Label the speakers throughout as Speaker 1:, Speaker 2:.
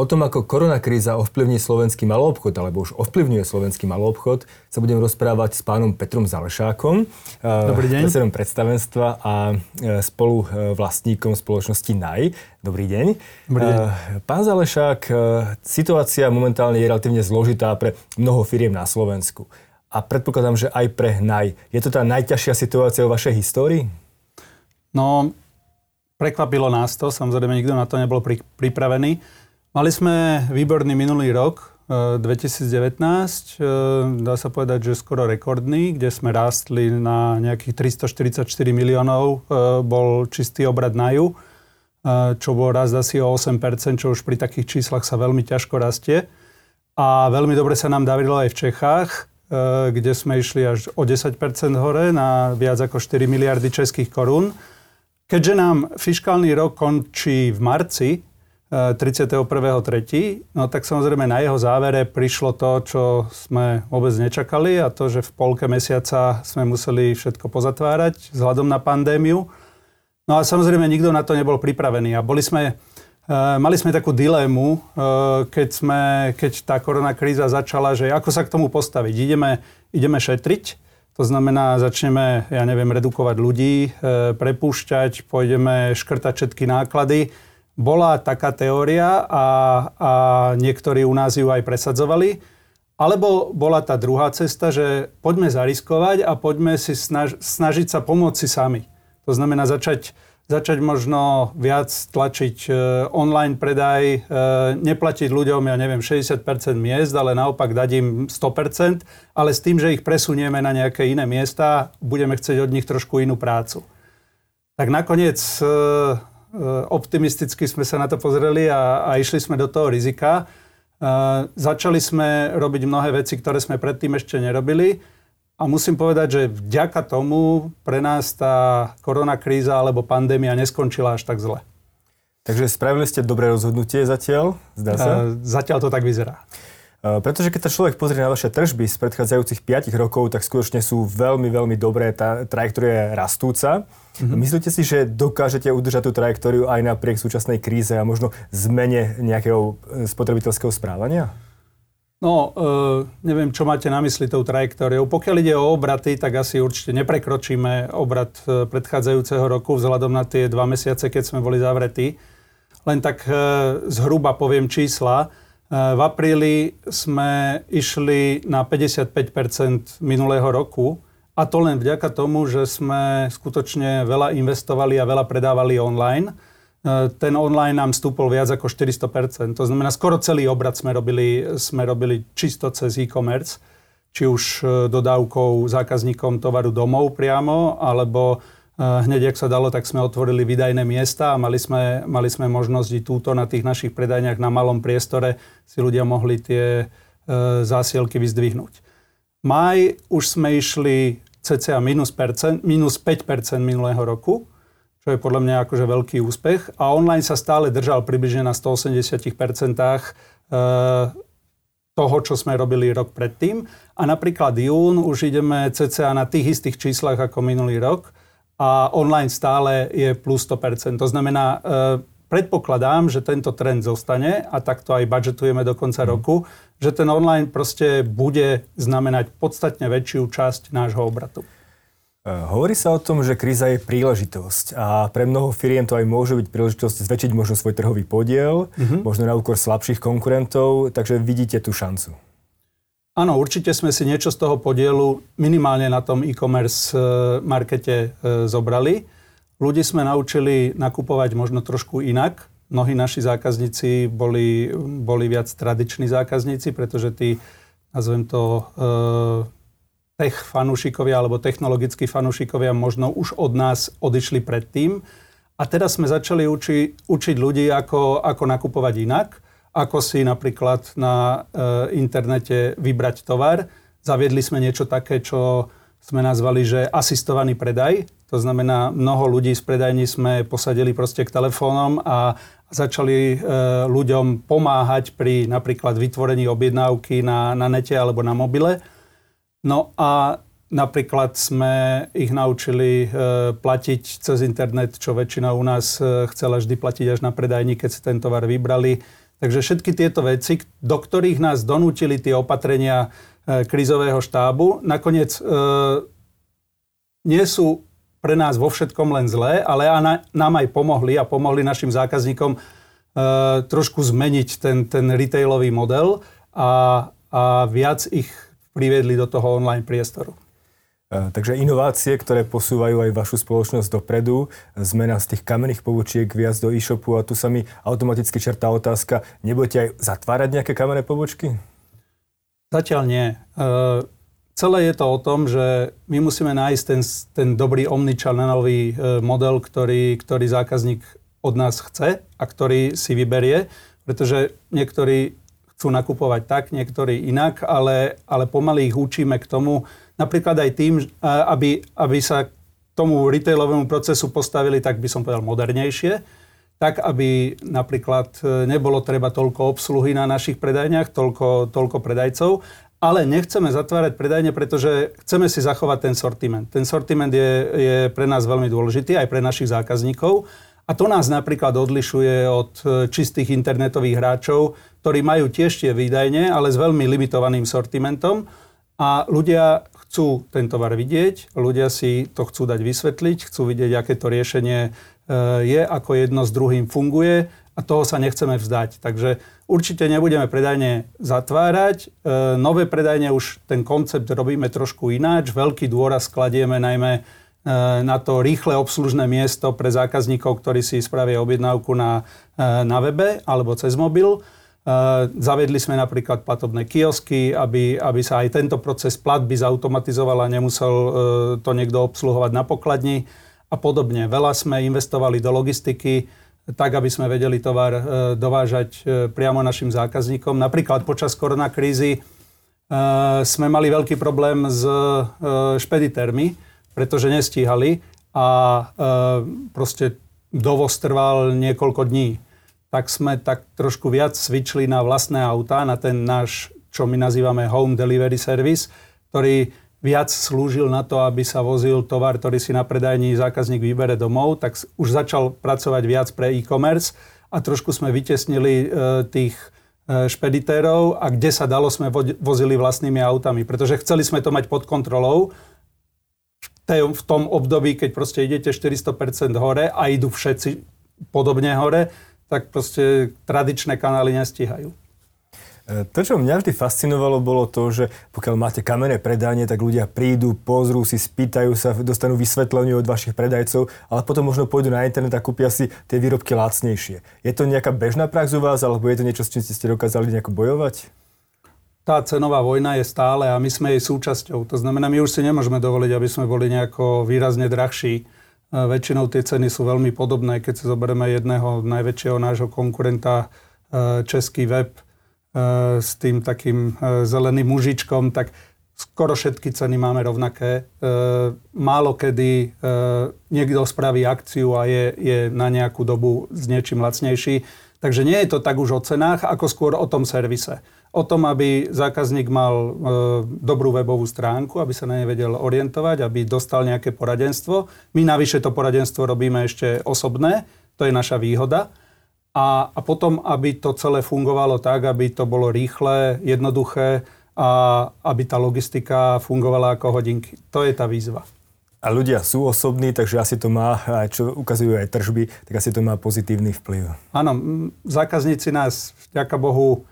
Speaker 1: O tom, ako koronakríza ovplyvní slovenský maloobchod, alebo už ovplyvňuje slovenský maloobchod, sa budem rozprávať s pánom Petrom Zalešákom,
Speaker 2: Dobrý deň.
Speaker 1: predsedom predstavenstva a e, spolu e, vlastníkom spoločnosti NAJ. Dobrý deň.
Speaker 2: Dobrý deň.
Speaker 1: Pán Zalešák, situácia momentálne je relatívne zložitá pre mnoho firiem na Slovensku. A predpokladám, že aj pre NAJ. Je to tá najťažšia situácia vo vašej histórii?
Speaker 2: No, prekvapilo nás to, samozrejme nikto na to nebol pri, pripravený. Mali sme výborný minulý rok, 2019, e, e, dá sa povedať, že skoro rekordný, kde sme rástli na nejakých 344 miliónov, e, bol čistý obrad na ju, čo bol rast asi o 8%, čo už pri takých číslach sa veľmi ťažko rastie. A veľmi dobre sa nám darilo aj v Čechách, kde sme išli až o 10% hore na viac ako 4 miliardy českých korún. Keďže nám fiskálny rok končí v marci, 31.3. No tak samozrejme na jeho závere prišlo to, čo sme vôbec nečakali a to, že v polke mesiaca sme museli všetko pozatvárať vzhľadom na pandémiu. No a samozrejme nikto na to nebol pripravený a boli sme, e, mali sme takú dilemu, e, keď, sme, keď tá korona kríza začala, že ako sa k tomu postaviť. Ideme, ideme šetriť, to znamená, začneme, ja neviem, redukovať ľudí, prepúšťať, pôjdeme škrtať všetky náklady, bola taká teória a, a niektorí u nás ju aj presadzovali. Alebo bola tá druhá cesta, že poďme zariskovať a poďme si snaž, snažiť sa pomôcť si sami. To znamená začať, začať možno viac tlačiť e, online predaj, e, neplatiť ľuďom, ja neviem, 60% miest, ale naopak dať im 100%, ale s tým, že ich presunieme na nejaké iné miesta, budeme chcieť od nich trošku inú prácu. Tak nakoniec e, optimisticky sme sa na to pozreli a, a išli sme do toho rizika. Uh, začali sme robiť mnohé veci, ktoré sme predtým ešte nerobili a musím povedať, že vďaka tomu pre nás tá koronakríza alebo pandémia neskončila až tak zle.
Speaker 1: Takže spravili ste dobré rozhodnutie zatiaľ, zdá sa? Uh,
Speaker 2: zatiaľ to tak vyzerá.
Speaker 1: Eh, pretože keď sa človek pozrie na vaše tržby z predchádzajúcich 5 rokov, tak skutočne sú veľmi, veľmi dobré. Tá trajektória je rastúca. Mm-hmm. Myslíte si, že dokážete udržať tú trajektóriu aj napriek súčasnej kríze a možno zmene nejakého eh, spotrebiteľského správania?
Speaker 2: No, e, neviem, čo máte na mysli tou trajektóriou. Pokiaľ ide o obraty, tak asi určite neprekročíme obrat predchádzajúceho roku vzhľadom na tie dva mesiace, keď sme boli zavretí. Len tak e, zhruba poviem čísla. V apríli sme išli na 55% minulého roku a to len vďaka tomu, že sme skutočne veľa investovali a veľa predávali online. E, ten online nám stúpol viac ako 400% To znamená, skoro celý obrad sme robili, sme robili čisto cez e-commerce, či už e, dodávkou zákazníkom tovaru domov priamo, alebo Hneď, ak sa dalo, tak sme otvorili výdajné miesta a mali sme, mali sme možnosť túto na tých našich predajniach na malom priestore si ľudia mohli tie e, zásielky vyzdvihnúť. Maj už sme išli cca minus, percent, minus 5% minulého roku, čo je podľa mňa akože veľký úspech. A online sa stále držal približne na 180% e, toho, čo sme robili rok predtým. A napríklad jún už ideme cca na tých istých číslach ako minulý rok a online stále je plus 100%. To znamená, e, predpokladám, že tento trend zostane a takto aj budžetujeme do konca mm. roku, že ten online proste bude znamenať podstatne väčšiu časť nášho obratu.
Speaker 1: E, hovorí sa o tom, že kríza je príležitosť a pre mnoho firiem to aj môže byť príležitosť zväčšiť možno svoj trhový podiel, mm-hmm. možno na úkor slabších konkurentov, takže vidíte tú šancu.
Speaker 2: Áno, určite sme si niečo z toho podielu minimálne na tom e-commerce e, markete e, zobrali. Ľudí sme naučili nakupovať možno trošku inak. Mnohí naši zákazníci boli, boli viac tradiční zákazníci, pretože tí, nazvem to, e, tech fanúšikovia alebo technologickí fanúšikovia možno už od nás odišli predtým. A teraz sme začali uči, učiť ľudí, ako, ako nakupovať inak ako si napríklad na e, internete vybrať tovar. Zaviedli sme niečo také, čo sme nazvali, že asistovaný predaj. To znamená, mnoho ľudí z predajní sme posadili proste k telefónom a začali e, ľuďom pomáhať pri napríklad vytvorení objednávky na, na nete alebo na mobile. No a napríklad sme ich naučili e, platiť cez internet, čo väčšina u nás e, chcela vždy platiť až na predajní, keď si ten tovar vybrali Takže všetky tieto veci, do ktorých nás donútili tie opatrenia e, krízového štábu, nakoniec e, nie sú pre nás vo všetkom len zlé, ale nám aj pomohli a pomohli našim zákazníkom e, trošku zmeniť ten, ten retailový model a, a viac ich priviedli do toho online priestoru.
Speaker 1: E, takže inovácie, ktoré posúvajú aj vašu spoločnosť dopredu, zmena z tých kamenných pobočiek viac do e-shopu a tu sa mi automaticky čertá otázka, nebudete aj zatvárať nejaké kamenné pobočky?
Speaker 2: Zatiaľ nie. E, celé je to o tom, že my musíme nájsť ten, ten dobrý omnichannel e, model, ktorý, ktorý zákazník od nás chce a ktorý si vyberie, pretože niektorí chcú nakupovať tak, niektorí inak, ale, ale pomaly ich učíme k tomu, napríklad aj tým, aby, aby sa tomu retailovému procesu postavili, tak by som povedal, modernejšie, tak aby napríklad e, nebolo treba toľko obsluhy na našich predajniach, toľko, toľko predajcov, ale nechceme zatvárať predajne, pretože chceme si zachovať ten sortiment. Ten sortiment je, je pre nás veľmi dôležitý, aj pre našich zákazníkov. A to nás napríklad odlišuje od e, čistých internetových hráčov, ktorí majú tiež tie výdajne, ale s veľmi limitovaným sortimentom. A ľudia chcú ten tovar vidieť, ľudia si to chcú dať vysvetliť, chcú vidieť, aké to riešenie e, je, ako jedno s druhým funguje a toho sa nechceme vzdať. Takže určite nebudeme predajne zatvárať. E, nové predajne už ten koncept robíme trošku ináč. Veľký dôraz kladieme najmä e, na to rýchle obslužné miesto pre zákazníkov, ktorí si spravia objednávku na, na webe alebo cez mobil. Zavedli sme napríklad platobné kiosky, aby, aby sa aj tento proces platby zautomatizoval a nemusel e, to niekto obsluhovať na pokladni a podobne. Veľa sme investovali do logistiky, tak, aby sme vedeli tovar e, dovážať priamo našim zákazníkom. Napríklad počas koronakrízy sme mali veľký problém s špeditermi, pretože nestíhali a proste dovoz trval niekoľko dní tak sme tak trošku viac cvičili na vlastné autá, na ten náš, čo my nazývame home delivery service, ktorý viac slúžil na to, aby sa vozil tovar, ktorý si na predajní zákazník vybere domov, tak už začal pracovať viac pre e-commerce a trošku sme vytesnili e, tých e, špeditérov a kde sa dalo, sme vozili vlastnými autami, pretože chceli sme to mať pod kontrolou v tom období, keď proste idete 400% hore a idú všetci podobne hore, tak proste tradičné kanály nestíhajú.
Speaker 1: E, to, čo mňa vždy fascinovalo, bolo to, že pokiaľ máte kamenné predanie, tak ľudia prídu, pozrú si, spýtajú sa, dostanú vysvetlenie od vašich predajcov, ale potom možno pôjdu na internet a kúpia si tie výrobky lacnejšie. Je to nejaká bežná prax u vás, alebo je to niečo, s čím ste dokázali nejako bojovať?
Speaker 2: Tá cenová vojna je stále a my sme jej súčasťou. To znamená, my už si nemôžeme dovoliť, aby sme boli nejako výrazne drahší Väčšinou tie ceny sú veľmi podobné. Keď si zoberieme jedného najväčšieho nášho konkurenta, e, Český web, e, s tým takým e, zeleným mužičkom, tak skoro všetky ceny máme rovnaké. Málo kedy niekto spraví akciu a je, je na nejakú dobu s niečím lacnejší. Takže nie je to tak už o cenách, ako skôr o tom servise o tom, aby zákazník mal e, dobrú webovú stránku, aby sa na nej vedel orientovať, aby dostal nejaké poradenstvo. My navyše to poradenstvo robíme ešte osobné, to je naša výhoda. A, a potom, aby to celé fungovalo tak, aby to bolo rýchle, jednoduché a aby tá logistika fungovala ako hodinky. To je tá výzva.
Speaker 1: A ľudia sú osobní, takže asi to má, čo ukazujú aj tržby, tak asi to má pozitívny vplyv.
Speaker 2: Áno, zákazníci nás, vďaka Bohu,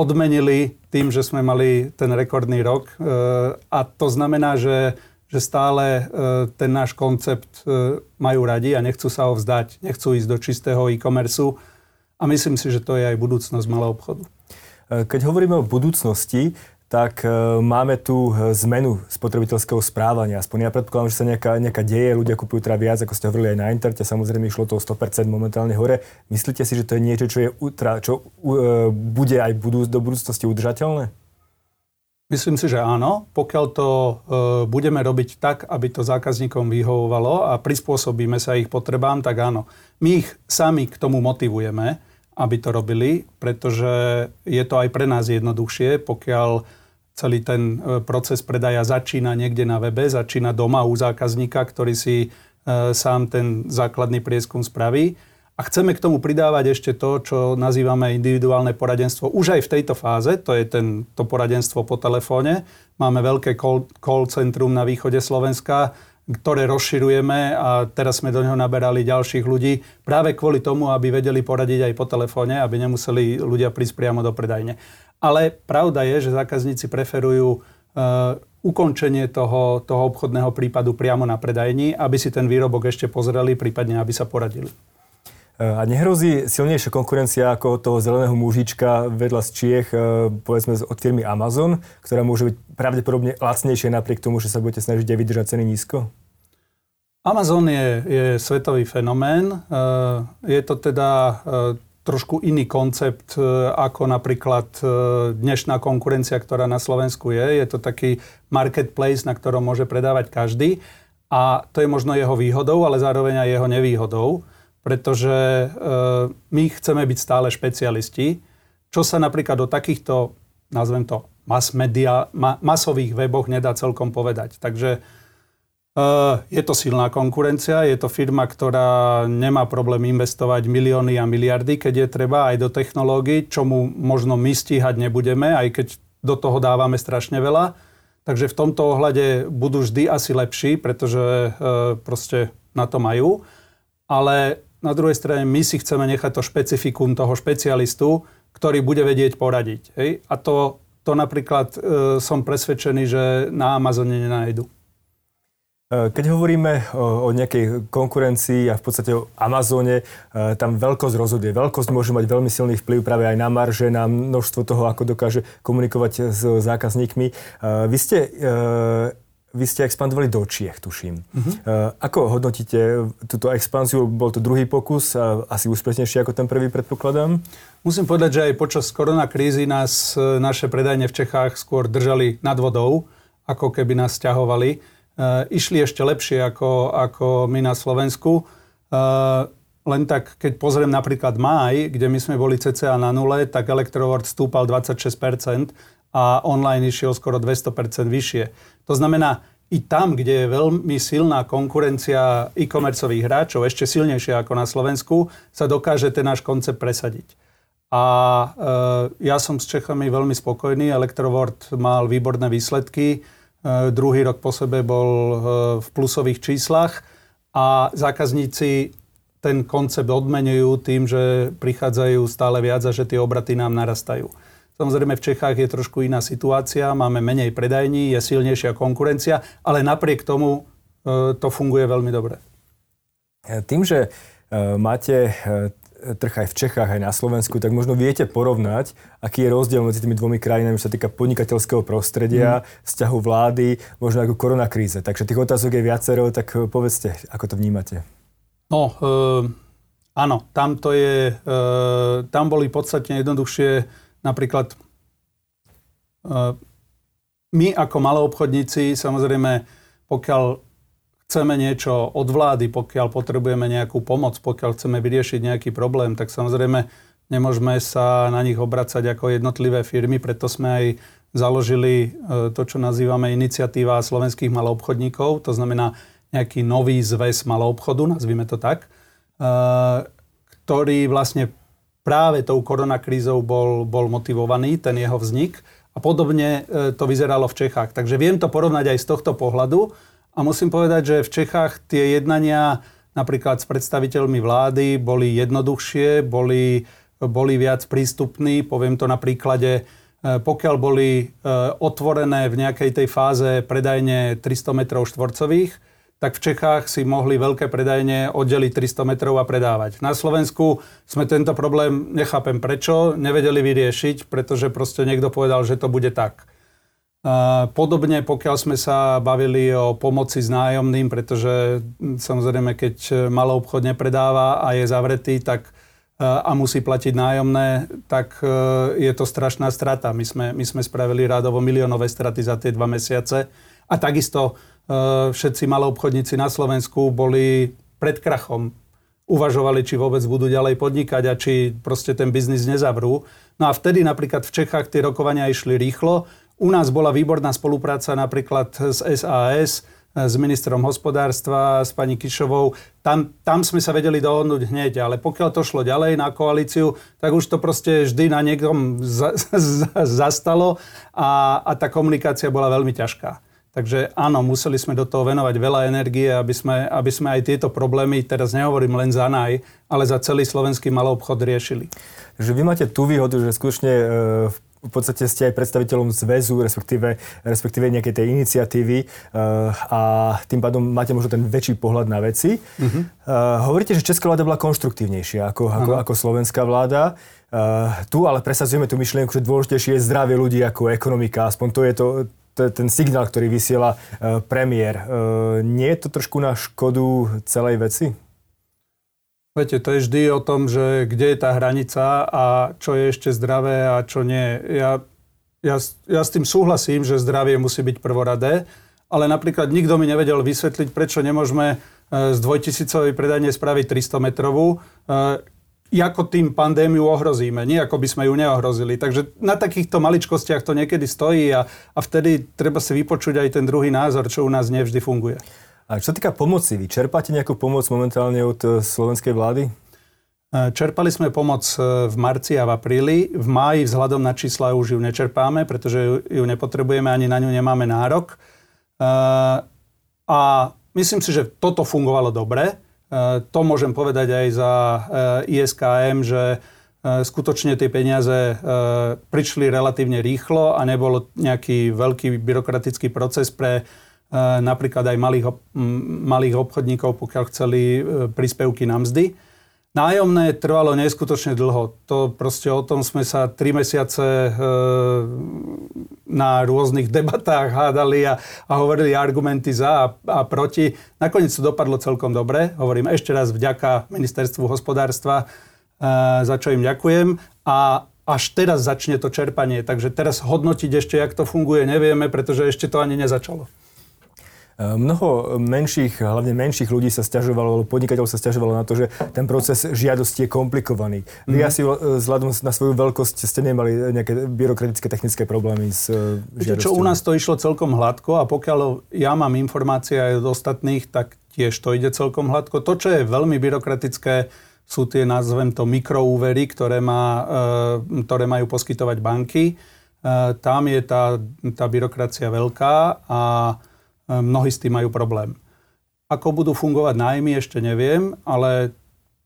Speaker 2: odmenili tým, že sme mali ten rekordný rok. E, a to znamená, že, že stále e, ten náš koncept e, majú radi a nechcú sa ho vzdať, nechcú ísť do čistého e-commerce. A myslím si, že to je aj budúcnosť malého obchodu.
Speaker 1: Keď hovoríme o budúcnosti, tak e, máme tu e, zmenu spotrebiteľského správania. Aspoň ja predpokladám, že sa nejaká, nejaká deje, ľudia kupujú teda viac, ako ste hovorili aj na internete, samozrejme išlo to o 100% momentálne hore. Myslíte si, že to je niečo, čo, je, čo uh, bude aj do budúcnosti udržateľné?
Speaker 2: Myslím si, že áno. Pokiaľ to uh, budeme robiť tak, aby to zákazníkom vyhovovalo a prispôsobíme sa ich potrebám, tak áno. My ich sami k tomu motivujeme, aby to robili, pretože je to aj pre nás jednoduchšie, pokiaľ celý ten e, proces predaja začína niekde na webe, začína doma u zákazníka, ktorý si e, sám ten základný prieskum spraví. A chceme k tomu pridávať ešte to, čo nazývame individuálne poradenstvo už aj v tejto fáze, to je ten, to poradenstvo po telefóne. Máme veľké call, call centrum na východe Slovenska, ktoré rozširujeme a teraz sme do neho naberali ďalších ľudí práve kvôli tomu, aby vedeli poradiť aj po telefóne, aby nemuseli ľudia prísť priamo do predajne. Ale pravda je, že zákazníci preferujú uh, ukončenie toho, toho obchodného prípadu priamo na predajni, aby si ten výrobok ešte pozreli, prípadne aby sa poradili.
Speaker 1: A nehrozí silnejšia konkurencia ako toho zeleného mužička vedľa z Čiech, e, povedzme od firmy Amazon, ktorá môže byť pravdepodobne lacnejšia napriek tomu, že sa budete snažiť aj vydržať ceny nízko?
Speaker 2: Amazon je, je svetový fenomén. E, je to teda e, trošku iný koncept ako napríklad dnešná konkurencia, ktorá na Slovensku je. Je to taký marketplace, na ktorom môže predávať každý. A to je možno jeho výhodou, ale zároveň aj jeho nevýhodou pretože e, my chceme byť stále špecialisti, čo sa napríklad do takýchto, nazvem to, mass media, ma, masových weboch nedá celkom povedať. Takže e, je to silná konkurencia, je to firma, ktorá nemá problém investovať milióny a miliardy, keď je treba, aj do technológií, čo mu možno my stíhať nebudeme, aj keď do toho dávame strašne veľa. Takže v tomto ohľade budú vždy asi lepší, pretože e, proste na to majú. Ale na druhej strane my si chceme nechať to špecifikum toho špecialistu, ktorý bude vedieť poradiť. Hej? A to, to napríklad e, som presvedčený, že na Amazone nenájdu. E,
Speaker 1: keď hovoríme o, nejakej konkurencii a v podstate o Amazone, e, tam veľkosť rozhoduje. Veľkosť môže mať veľmi silný vplyv práve aj na marže, na množstvo toho, ako dokáže komunikovať s zákazníkmi. E, vy ste vy ste expandovali do Čiech, tuším. Uh-huh. Ako hodnotíte túto expanziu? Bol to druhý pokus, a asi úspešnejší ako ten prvý, predpokladám?
Speaker 2: Musím povedať, že aj počas koronakrízy nás e, naše predajne v Čechách skôr držali nad vodou, ako keby nás ťahovali. E, išli ešte lepšie ako, ako my na Slovensku. len tak, keď pozriem napríklad máj, kde my sme boli cca na nule, tak Electrovord stúpal 26% a online išiel skoro 200% vyššie. To znamená, i tam, kde je veľmi silná konkurencia e-commerceových hráčov, ešte silnejšia ako na Slovensku, sa dokáže ten náš koncept presadiť. A e, ja som s Čechami veľmi spokojný. Electrovord mal výborné výsledky. E, druhý rok po sebe bol e, v plusových číslach a zákazníci ten koncept odmenujú tým, že prichádzajú stále viac a že tie obraty nám narastajú. Samozrejme v Čechách je trošku iná situácia, máme menej predajní, je silnejšia konkurencia, ale napriek tomu e, to funguje veľmi dobre.
Speaker 1: Tým, že máte trh aj v Čechách, aj na Slovensku, tak možno viete porovnať, aký je rozdiel medzi tými dvomi krajinami, čo sa týka podnikateľského prostredia, mm. vzťahu vlády, možno ako koronakríze. Takže tých otázok je viacero, tak povedzte, ako to vnímate.
Speaker 2: No, e, áno, tam to je, e, tam boli podstatne jednoduchšie Napríklad e, my ako maloobchodníci, samozrejme, pokiaľ chceme niečo od vlády, pokiaľ potrebujeme nejakú pomoc, pokiaľ chceme vyriešiť nejaký problém, tak samozrejme nemôžeme sa na nich obracať ako jednotlivé firmy, preto sme aj založili e, to, čo nazývame iniciatíva slovenských maloobchodníkov, to znamená nejaký nový zväz maloobchodu, nazvime to tak, e, ktorý vlastne práve tou koronakrízou bol, bol motivovaný, ten jeho vznik. A podobne e, to vyzeralo v Čechách. Takže viem to porovnať aj z tohto pohľadu. A musím povedať, že v Čechách tie jednania napríklad s predstaviteľmi vlády boli jednoduchšie, boli, boli viac prístupní. Poviem to na príklade, e, pokiaľ boli e, otvorené v nejakej tej fáze predajne 300 m štvorcových, tak v Čechách si mohli veľké predajne oddeliť 300 metrov a predávať. Na Slovensku sme tento problém, nechápem prečo, nevedeli vyriešiť, pretože proste niekto povedal, že to bude tak. Podobne, pokiaľ sme sa bavili o pomoci s nájomným, pretože samozrejme, keď malý obchod nepredáva a je zavretý, tak a musí platiť nájomné, tak e, je to strašná strata. My sme, my sme spravili rádovo miliónové straty za tie dva mesiace. A takisto všetci maloobchodníci na Slovensku boli pred krachom. Uvažovali, či vôbec budú ďalej podnikať a či proste ten biznis nezavrú. No a vtedy napríklad v Čechách tie rokovania išli rýchlo. U nás bola výborná spolupráca napríklad s SAS, s ministrom hospodárstva, s pani Kišovou. Tam, tam sme sa vedeli dohodnúť hneď, ale pokiaľ to šlo ďalej na koalíciu, tak už to proste vždy na niekom za, za, zastalo a, a tá komunikácia bola veľmi ťažká. Takže áno, museli sme do toho venovať veľa energie, aby sme, aby sme aj tieto problémy, teraz nehovorím len za naj, ale za celý slovenský malý obchod riešili.
Speaker 1: Takže vy máte tú výhodu, že skutočne e, v v podstate ste aj predstaviteľom zväzu, respektíve, respektíve nejakej tej iniciatívy uh, a tým pádom máte možno ten väčší pohľad na veci. Uh-huh. Uh, hovoríte, že česká vláda bola konštruktívnejšia ako, ako, ako slovenská vláda. Uh, tu ale presadzujeme tú myšlienku, že dôležitejšie je zdravie ľudí ako ekonomika. Aspoň to je to, to je ten signál, ktorý vysiela uh, premiér. Uh, nie je to trošku na škodu celej veci?
Speaker 2: Viete, to je vždy o tom, že kde je tá hranica a čo je ešte zdravé a čo nie. Ja, ja, ja s tým súhlasím, že zdravie musí byť prvoradé, ale napríklad nikto mi nevedel vysvetliť, prečo nemôžeme e, z dvojtisícovej predajne spraviť 300 metrovú, e, ako tým pandémiu ohrozíme, nie ako by sme ju neohrozili. Takže na takýchto maličkostiach to niekedy stojí a, a vtedy treba si vypočuť aj ten druhý názor, čo u nás nevždy funguje.
Speaker 1: A čo sa týka pomoci, vy čerpáte nejakú pomoc momentálne od e, slovenskej vlády? E,
Speaker 2: čerpali sme pomoc e, v marci a v apríli. V máji vzhľadom na čísla už ju nečerpáme, pretože ju nepotrebujeme, ani na ňu nemáme nárok. A myslím si, že toto fungovalo dobre. To môžem povedať aj za ISKM, že skutočne tie peniaze prišli relatívne rýchlo a nebolo nejaký veľký byrokratický proces pre E, napríklad aj malých, malých obchodníkov, pokiaľ chceli e, príspevky na mzdy. Nájomné trvalo neskutočne dlho. To proste o tom sme sa tri mesiace e, na rôznych debatách hádali a, a hovorili argumenty za a, a proti. Nakoniec to dopadlo celkom dobre. Hovorím ešte raz vďaka ministerstvu hospodárstva, za čo im ďakujem. A až teraz začne to čerpanie. Takže teraz hodnotiť ešte, jak to funguje, nevieme, pretože ešte to ani nezačalo.
Speaker 1: Mnoho menších, hlavne menších ľudí sa stiažovalo, podnikateľov sa stiažovalo na to, že ten proces žiadosti je komplikovaný. Mm. Vy mhm. asi vzhľadom na svoju veľkosť ste nemali nejaké byrokratické, technické problémy s e, žiadosťou?
Speaker 2: Čo u nás to išlo celkom hladko a pokiaľ ja mám informácie aj od ostatných, tak tiež to ide celkom hladko. To, čo je veľmi byrokratické, sú tie, nazvem to, mikroúvery, ktoré, má, e, ktoré majú poskytovať banky. E, tam je tá, tá byrokracia veľká a mnohí s tým majú problém. Ako budú fungovať nájmy, ešte neviem, ale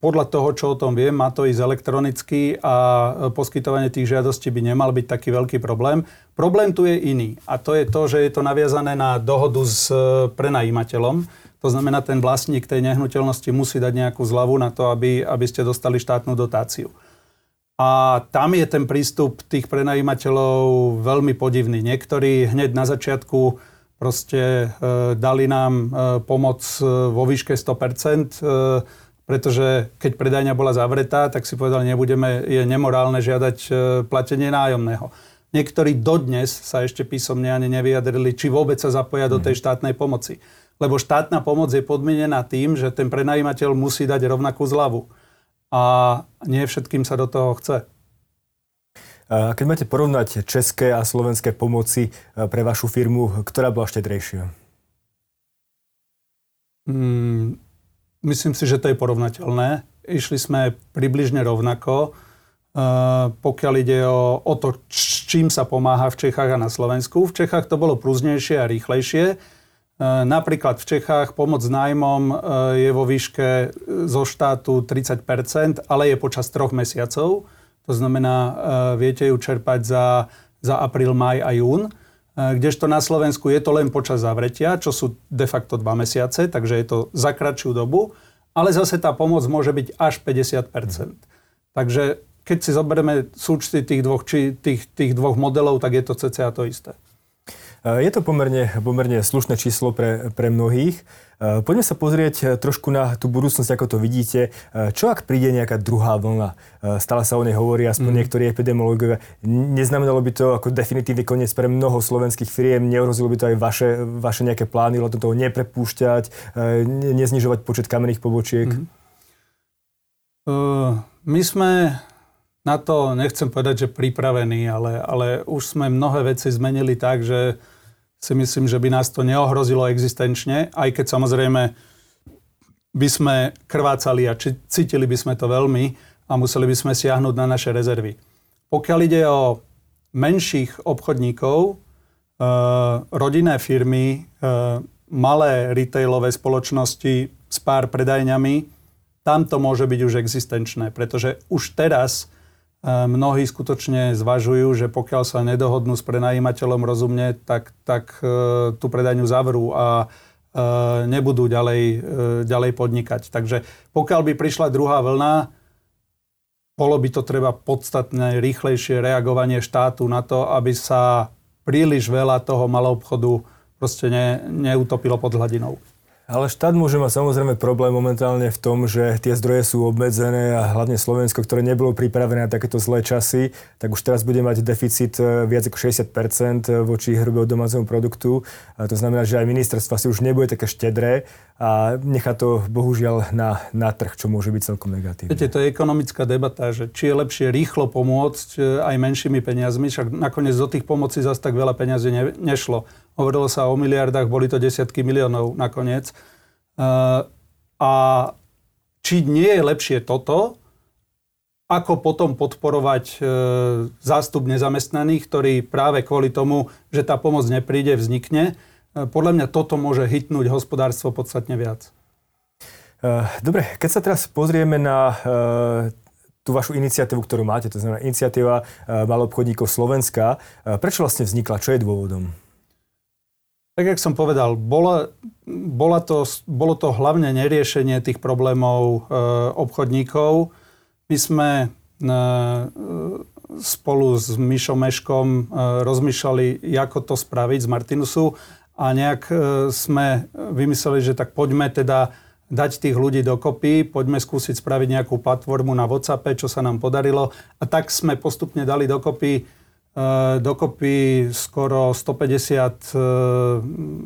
Speaker 2: podľa toho, čo o tom viem, má to ísť elektronicky a poskytovanie tých žiadostí by nemal byť taký veľký problém. Problém tu je iný a to je to, že je to naviazané na dohodu s e, prenajímateľom. To znamená, ten vlastník tej nehnuteľnosti musí dať nejakú zľavu na to, aby, aby ste dostali štátnu dotáciu. A tam je ten prístup tých prenajímateľov veľmi podivný. Niektorí hneď na začiatku proste e, dali nám e, pomoc e, vo výške 100%, pretože keď predajňa bola zavretá, tak si povedali, nebudeme, je nemorálne žiadať platenie nájomného. Niektorí dodnes sa ešte písomne ani nevyjadrili, či vôbec sa zapoja do tej mhm. štátnej pomoci. Lebo štátna pomoc je podmienená tým, že ten prenajímateľ musí dať rovnakú zľavu. A nie všetkým sa do toho chce.
Speaker 1: Keď máte porovnať české a slovenské pomoci e, pre vašu firmu, ktorá bola štedrejšia?
Speaker 2: Mm, myslím si, že to je porovnateľné. Išli sme približne rovnako. Uh, pokiaľ ide o, o to, s čím sa pomáha v Čechách a na Slovensku. V Čechách to bolo prúznejšie a rýchlejšie. Uh, napríklad v Čechách pomoc nájmom uh, je vo výške zo štátu 30% ale je počas troch mesiacov. To znamená, e, viete ju čerpať za, za apríl, maj a jún. E, kdežto na Slovensku je to len počas zavretia, čo sú de facto dva mesiace, takže je to za kratšiu dobu, ale zase tá pomoc môže byť až 50 Takže keď si zoberieme súčty tých dvoch, či tých, tých dvoch modelov, tak je to cca to isté.
Speaker 1: E, je to pomerne, pomerne slušné číslo pre, pre mnohých. E, poďme sa pozrieť e, trošku na tú budúcnosť, ako to vidíte. Čo ak príde nejaká druhá vlna? Stále sa o nej hovorí, aspoň mm. niektorí epidemiológovia. Neznamenalo by to ako definitívny koniec pre mnoho slovenských firiem? Neohrozilo by to aj vaše, vaše nejaké plány, do toho neprepúšťať, neznižovať počet kamenných pobočiek? Mm.
Speaker 2: Uh, my sme na to, nechcem povedať, že pripravení, ale, ale už sme mnohé veci zmenili tak, že si myslím, že by nás to neohrozilo existenčne, aj keď samozrejme by sme krvácali a cítili by sme to veľmi a museli by sme siahnuť na naše rezervy. Pokiaľ ide o menších obchodníkov, e, rodinné firmy, e, malé retailové spoločnosti s pár predajňami, tam to môže byť už existenčné, pretože už teraz mnohí skutočne zvažujú, že pokiaľ sa nedohodnú s prenajímateľom rozumne, tak, tak e, tú predajňu zavrú a e, nebudú ďalej, e, ďalej podnikať. Takže pokiaľ by prišla druhá vlna, bolo by to treba podstatne rýchlejšie reagovanie štátu na to, aby sa príliš veľa toho malou obchodu proste ne, neutopilo pod hladinou.
Speaker 1: Ale štát môže mať samozrejme problém momentálne v tom, že tie zdroje sú obmedzené a hlavne Slovensko, ktoré nebolo pripravené na takéto zlé časy, tak už teraz bude mať deficit e, viac ako 60% voči hrubého domácemu produktu. A to znamená, že aj ministerstva si už nebude také štedré a nechá to bohužiaľ na, na trh, čo môže byť celkom negatívne.
Speaker 2: Viete, to je ekonomická debata, že či je lepšie rýchlo pomôcť e, aj menšími peniazmi, však nakoniec do tých pomoci zase tak veľa peniazí ne, nešlo hovorilo sa o miliardách, boli to desiatky miliónov nakoniec. Uh, a či nie je lepšie toto, ako potom podporovať e, zástup nezamestnaných, ktorý práve kvôli tomu, že tá pomoc nepríde, vznikne. E, podľa mňa toto môže hitnúť hospodárstvo podstatne viac.
Speaker 1: Dobre, keď sa teraz pozrieme na tú vašu iniciatívu, ktorú máte, to znamená iniciatíva malobchodníkov Slovenska, prečo vlastne vznikla? Čo je dôvodom?
Speaker 2: Tak, jak som povedal, bola, bola to, bolo to hlavne neriešenie tých problémov e, obchodníkov. My sme e, spolu s Mišom Meškom e, rozmýšľali, ako to spraviť z Martinusu a nejak e, sme vymysleli, že tak poďme teda dať tých ľudí dokopy, poďme skúsiť spraviť nejakú platformu na WhatsAppe, čo sa nám podarilo. A tak sme postupne dali dokopy dokopy skoro 150 eh,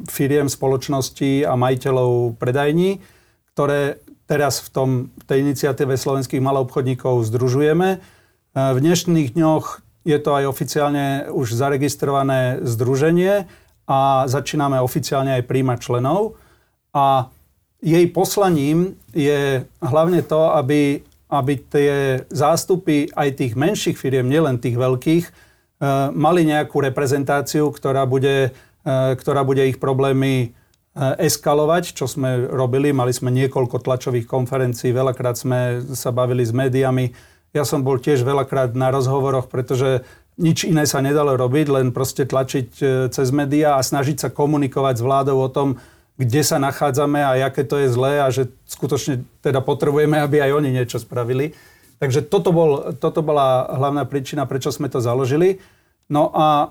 Speaker 2: firiem, spoločností a majiteľov predajní, ktoré teraz v, tom, tej iniciatíve slovenských maloobchodníkov združujeme. Eh, v dnešných dňoch je to aj oficiálne už zaregistrované združenie a začíname oficiálne aj príjmať členov. A jej poslaním je hlavne to, aby, aby tie zástupy aj tých menších firiem, nielen tých veľkých, Eh, mali nejakú reprezentáciu, ktorá bude, eh, ktorá bude ich problémy eh, eskalovať, čo sme robili. Mali sme niekoľko tlačových konferencií, veľakrát sme sa bavili s médiami. Ja som bol tiež veľakrát na rozhovoroch, pretože nič iné sa nedalo robiť, len proste tlačiť cez médiá a snažiť sa komunikovať s vládou o tom, kde sa nachádzame a aké to je zlé a že skutočne teda potrebujeme, aby aj oni niečo spravili. Takže toto, bol, toto bola hlavná príčina, prečo sme to založili. No a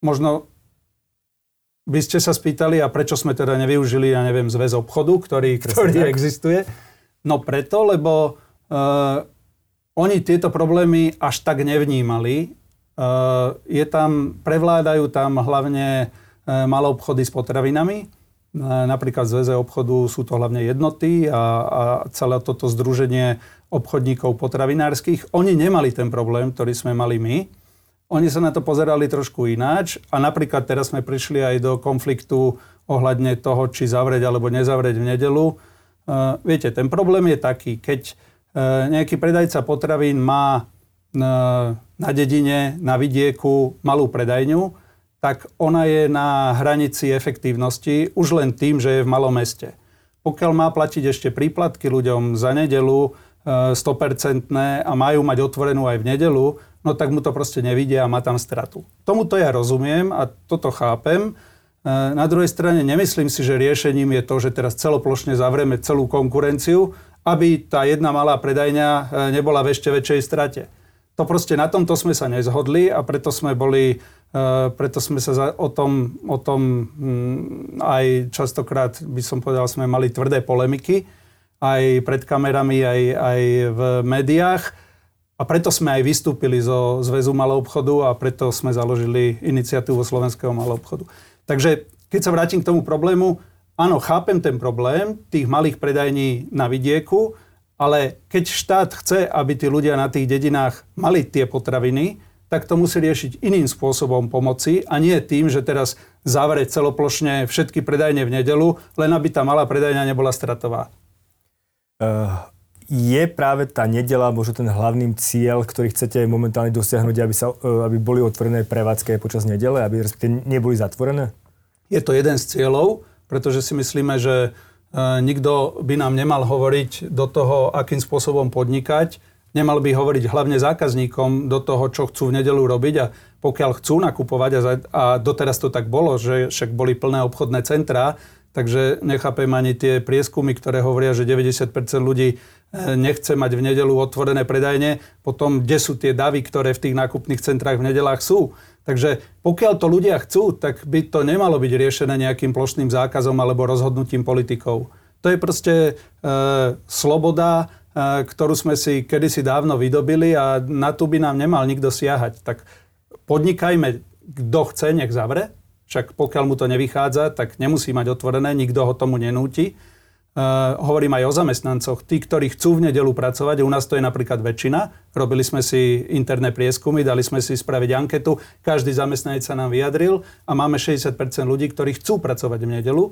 Speaker 2: možno by ste sa spýtali, a prečo sme teda nevyužili, ja neviem, zväz obchodu, ktorý, ktorý existuje. No preto, lebo uh, oni tieto problémy až tak nevnímali. Uh, je tam, prevládajú tam hlavne uh, malé obchody s potravinami, Napríklad v Zväze obchodu sú to hlavne jednoty a, a celé toto združenie obchodníkov potravinárskych. Oni nemali ten problém, ktorý sme mali my. Oni sa na to pozerali trošku ináč a napríklad teraz sme prišli aj do konfliktu ohľadne toho, či zavrieť alebo nezavrieť v nedelu. Uh, viete, ten problém je taký, keď uh, nejaký predajca potravín má uh, na dedine, na vidieku malú predajňu, tak ona je na hranici efektívnosti už len tým, že je v malom meste. Pokiaľ má platiť ešte príplatky ľuďom za nedelu 100% e, a majú mať otvorenú aj v nedelu, no tak mu to proste nevidia a má tam stratu. Tomuto ja rozumiem a toto chápem. E, na druhej strane nemyslím si, že riešením je to, že teraz celoplošne zavrieme celú konkurenciu, aby tá jedna malá predajňa e, nebola v ešte väčšej strate. To proste na tomto sme sa nezhodli a preto sme boli preto sme sa za, o tom, o tom um, aj častokrát, by som povedal, sme mali tvrdé polemiky, aj pred kamerami, aj, aj v médiách. A preto sme aj vystúpili zo Zväzu malého obchodu a preto sme založili iniciatívu Slovenského malého obchodu. Takže keď sa vrátim k tomu problému, áno, chápem ten problém tých malých predajní na vidieku, ale keď štát chce, aby tí ľudia na tých dedinách mali tie potraviny, tak to musí riešiť iným spôsobom pomoci a nie tým, že teraz zavrieť celoplošne všetky predajne v nedelu, len aby tá malá predajňa nebola stratová.
Speaker 1: Uh, je práve tá nedela možno ten hlavným cieľ, ktorý chcete momentálne dosiahnuť, aby, sa, uh, aby boli otvorené prevádzky aj počas nedele, aby respektíve neboli zatvorené?
Speaker 2: Je to jeden z cieľov, pretože si myslíme, že uh, nikto by nám nemal hovoriť do toho, akým spôsobom podnikať. Nemal by hovoriť hlavne zákazníkom do toho, čo chcú v nedelu robiť a pokiaľ chcú nakupovať a, a doteraz to tak bolo, že však boli plné obchodné centrá, Takže nechápem ani tie prieskumy, ktoré hovoria, že 90% ľudí eh, nechce mať v nedelu otvorené predajne. Potom, kde sú tie davy, ktoré v tých nákupných centrách v nedelách sú. Takže pokiaľ to ľudia chcú, tak by to nemalo byť riešené nejakým plošným zákazom alebo rozhodnutím politikov. To je proste e, sloboda, e, ktorú sme si kedysi dávno vydobili a na tu by nám nemal nikto siahať. Tak podnikajme, kto chce, nech zavre, však pokiaľ mu to nevychádza, tak nemusí mať otvorené, nikto ho tomu nenúti. Uh, hovorím aj o zamestnancoch. Tí, ktorí chcú v nedelu pracovať, u nás to je napríklad väčšina. Robili sme si interné prieskumy, dali sme si spraviť anketu, každý zamestnanec sa nám vyjadril a máme 60% ľudí, ktorí chcú pracovať v nedelu,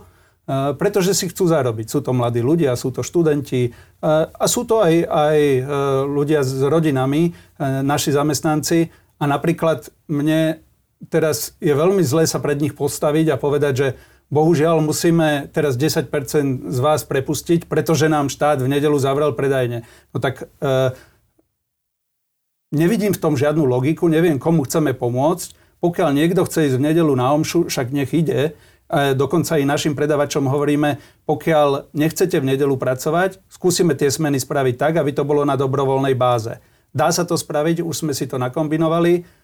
Speaker 2: pretože si chcú zarobiť. Sú to mladí ľudia, sú to študenti uh, a sú to aj, aj ľudia s rodinami, naši zamestnanci. A napríklad mne teraz je veľmi zlé sa pred nich postaviť a povedať, že bohužiaľ musíme teraz 10% z vás prepustiť, pretože nám štát v nedelu zavrel predajne. No tak e, nevidím v tom žiadnu logiku, neviem, komu chceme pomôcť. Pokiaľ niekto chce ísť v nedelu na omšu, však nech ide. E, dokonca i našim predavačom hovoríme, pokiaľ nechcete v nedelu pracovať, skúsime tie smeny spraviť tak, aby to bolo na dobrovoľnej báze. Dá sa to spraviť, už sme si to nakombinovali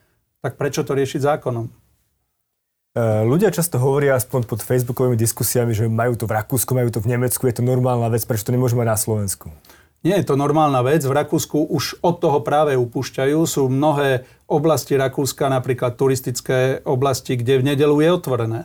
Speaker 2: tak prečo to riešiť zákonom?
Speaker 1: E, ľudia často hovoria, aspoň pod facebookovými diskusiami, že majú to v Rakúsku, majú to v Nemecku, je to normálna vec, prečo to nemôžeme na Slovensku?
Speaker 2: Nie je to normálna vec. V Rakúsku už od toho práve upúšťajú. Sú mnohé oblasti Rakúska, napríklad turistické oblasti, kde v nedelu je otvorené.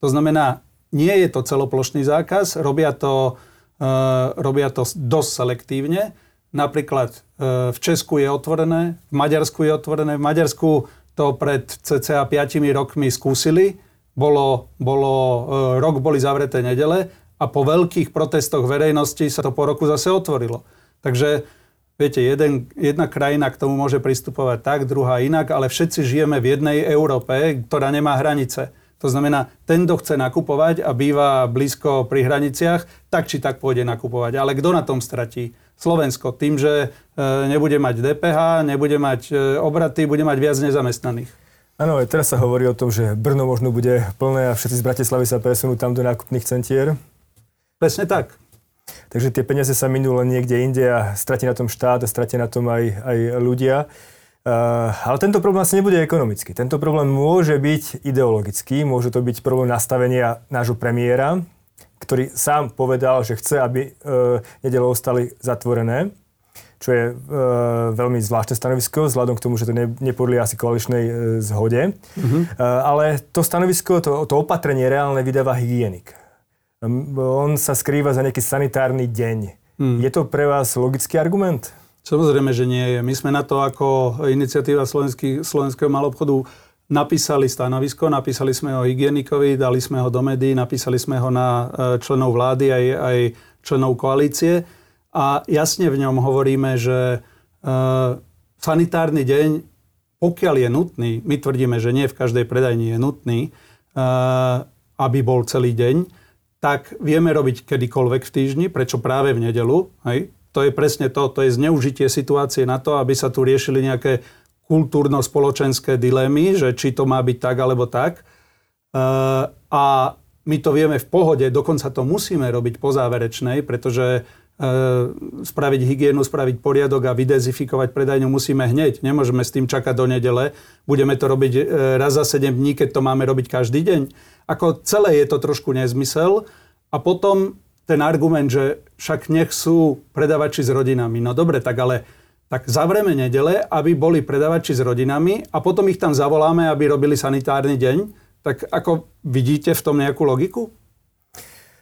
Speaker 2: To znamená, nie je to celoplošný zákaz, robia to, uh, robia to dosť selektívne. Napríklad uh, v Česku je otvorené, v Maďarsku je otvorené. V Maďarsku to pred cca 5 rokmi skúsili. Bolo, bolo, e, rok boli zavreté nedele a po veľkých protestoch verejnosti sa to po roku zase otvorilo. Takže viete, jeden, jedna krajina k tomu môže pristupovať tak, druhá inak, ale všetci žijeme v jednej Európe, ktorá nemá hranice. To znamená, ten, kto chce nakupovať a býva blízko pri hraniciach, tak či tak pôjde nakupovať. Ale kto na tom stratí? Slovensko tým, že e, nebude mať DPH, nebude mať e, obraty, bude mať viac nezamestnaných.
Speaker 1: Áno, aj teraz sa hovorí o tom, že Brno možno bude plné a všetci z Bratislavy sa presunú tam do nákupných centier.
Speaker 2: Presne tak.
Speaker 1: Takže tie peniaze sa minú len niekde inde a stratí na tom štát a stratí na tom aj, aj ľudia. Uh, ale tento problém asi nebude ekonomický. Tento problém môže byť ideologický, môže to byť problém nastavenia nášho premiéra, ktorý sám povedal, že chce, aby e, nedele ostali zatvorené, čo je e, veľmi zvláštne stanovisko, vzhľadom k tomu, že to ne, nepodlie asi koaličnej e, zhode. Mm-hmm. E, ale to stanovisko, to, to opatrenie reálne vydáva hygienik. On sa skrýva za nejaký sanitárny deň. Mm. Je to pre vás logický argument?
Speaker 2: Samozrejme, že nie je. My sme na to ako iniciatíva slovenského malobchodu napísali stanovisko, napísali sme ho hygienikovi, dali sme ho do médií, napísali sme ho na e, členov vlády aj, aj členov koalície a jasne v ňom hovoríme, že e, sanitárny deň, pokiaľ je nutný, my tvrdíme, že nie v každej predajni je nutný, e, aby bol celý deň, tak vieme robiť kedykoľvek v týždni, prečo práve v nedelu. Hej? To je presne to, to je zneužitie situácie na to, aby sa tu riešili nejaké kultúrno-spoločenské dilemy, že či to má byť tak alebo tak. E, a my to vieme v pohode, dokonca to musíme robiť po záverečnej, pretože e, spraviť hygienu, spraviť poriadok a vydezifikovať predajňu musíme hneď. Nemôžeme s tým čakať do nedele. Budeme to robiť e, raz za 7 dní, keď to máme robiť každý deň. Ako celé je to trošku nezmysel. A potom ten argument, že však nech sú predavači s rodinami. No dobre, tak ale tak zavrieme nedele, aby boli predavači s rodinami a potom ich tam zavoláme, aby robili sanitárny deň. Tak ako vidíte v tom nejakú logiku?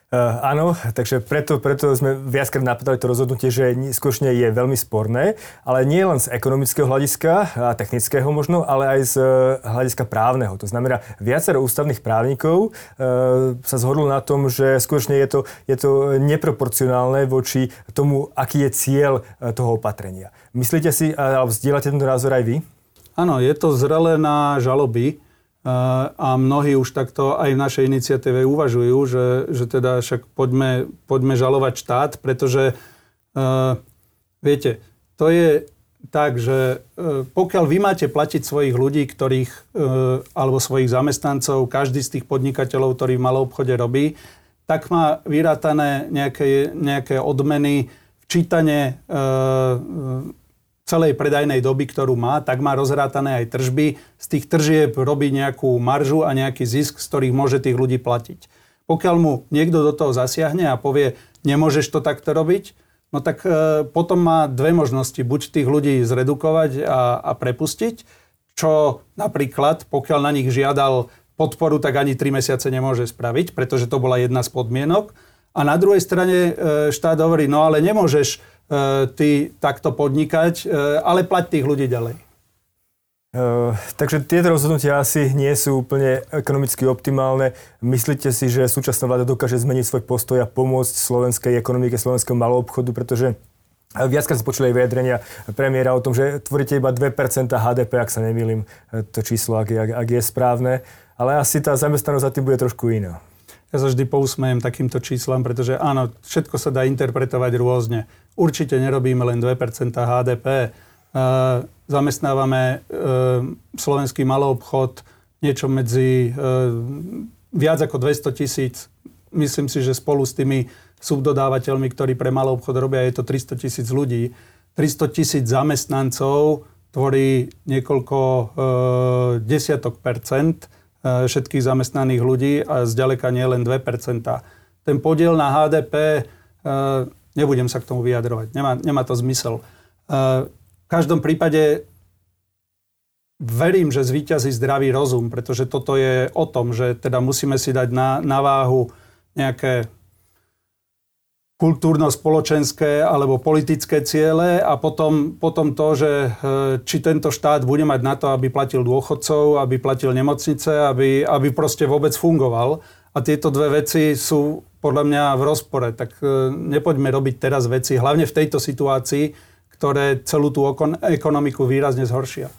Speaker 1: Uh, áno, takže preto, preto sme viackrát napadali to rozhodnutie, že skutočne je veľmi sporné, ale nie len z ekonomického hľadiska a technického možno, ale aj z uh, hľadiska právneho. To znamená, viacero ústavných právnikov uh, sa zhodlo na tom, že skutočne je to, je to neproporcionálne voči tomu, aký je cieľ toho opatrenia. Myslíte si, alebo zdieľate tento názor aj vy?
Speaker 2: Áno, je to zrelé na žaloby a mnohí už takto aj v našej iniciatíve uvažujú, že, že teda však poďme, poďme žalovať štát, pretože uh, viete, to je tak, že uh, pokiaľ vy máte platiť svojich ľudí, ktorých, uh, alebo svojich zamestnancov, každý z tých podnikateľov, ktorý v malom obchode robí, tak má vyrátané nejaké, nejaké odmeny, včítanie uh, celej predajnej doby, ktorú má, tak má rozrátané aj tržby. Z tých tržieb robí nejakú maržu a nejaký zisk, z ktorých môže tých ľudí platiť. Pokiaľ mu niekto do toho zasiahne a povie, nemôžeš to takto robiť, no tak e, potom má dve možnosti. Buď tých ľudí zredukovať a, a prepustiť, čo napríklad, pokiaľ na nich žiadal podporu, tak ani 3 mesiace nemôže spraviť, pretože to bola jedna z podmienok. A na druhej strane e, štát hovorí, no ale nemôžeš ty takto podnikať, e, ale plať tých ľudí ďalej.
Speaker 1: Uh, takže tieto rozhodnutia asi nie sú úplne ekonomicky optimálne. Myslíte si, že súčasná vláda dokáže zmeniť svoj postoj a pomôcť slovenskej ekonomike, slovenského malou obchodu, pretože Viackrát sme počuli aj vyjadrenia premiéra o tom, že tvoríte iba 2% HDP, ak sa nemýlim, to číslo, ak, ak, ak je správne. Ale asi tá zamestnanosť za tým bude trošku iná.
Speaker 2: Ja sa vždy pousmejem takýmto číslam, pretože áno, všetko sa dá interpretovať rôzne. Určite nerobíme len 2% HDP. E, zamestnávame e, slovenský obchod niečo medzi e, viac ako 200 tisíc. Myslím si, že spolu s tými subdodávateľmi, ktorí pre malý obchod robia, je to 300 tisíc ľudí. 300 tisíc zamestnancov tvorí niekoľko e, desiatok percent všetkých zamestnaných ľudí a zďaleka nie len 2 Ten podiel na HDP, e, nebudem sa k tomu vyjadrovať, nemá, nemá to zmysel. E, v každom prípade verím, že zvíťazí zdravý rozum, pretože toto je o tom, že teda musíme si dať na, na váhu nejaké kultúrno-spoločenské alebo politické ciele a potom, potom to, že e, či tento štát bude mať na to, aby platil dôchodcov, aby platil nemocnice, aby, aby proste vôbec fungoval. A tieto dve veci sú podľa mňa v rozpore. Tak e, nepoďme robiť teraz veci, hlavne v tejto situácii, ktoré celú tú ekonomiku výrazne zhoršia.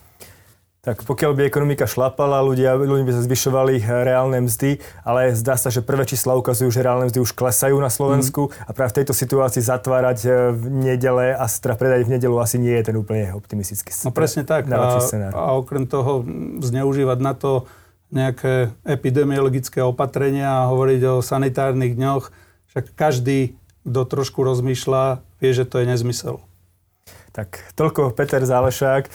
Speaker 1: Tak pokiaľ by ekonomika šlapala, ľudia, ľudia by sa zvyšovali reálne mzdy, ale zdá sa, že prvé čísla ukazujú, že reálne mzdy už klesajú na Slovensku mm. a práve v tejto situácii zatvárať e, v nedele a teda predať v nedelu asi nie je ten úplne optimistický
Speaker 2: No presne tak. A, a okrem toho zneužívať na to nejaké epidemiologické opatrenia a hovoriť o sanitárnych dňoch, však každý, kto trošku rozmýšľa, vie, že to je nezmysel.
Speaker 1: Tak toľko Peter Zálešák, eh,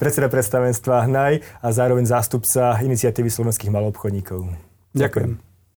Speaker 1: predseda predstavenstva HNAJ a zároveň zástupca iniciatívy slovenských malobchodníkov.
Speaker 2: Ďakujem. Ďakujem.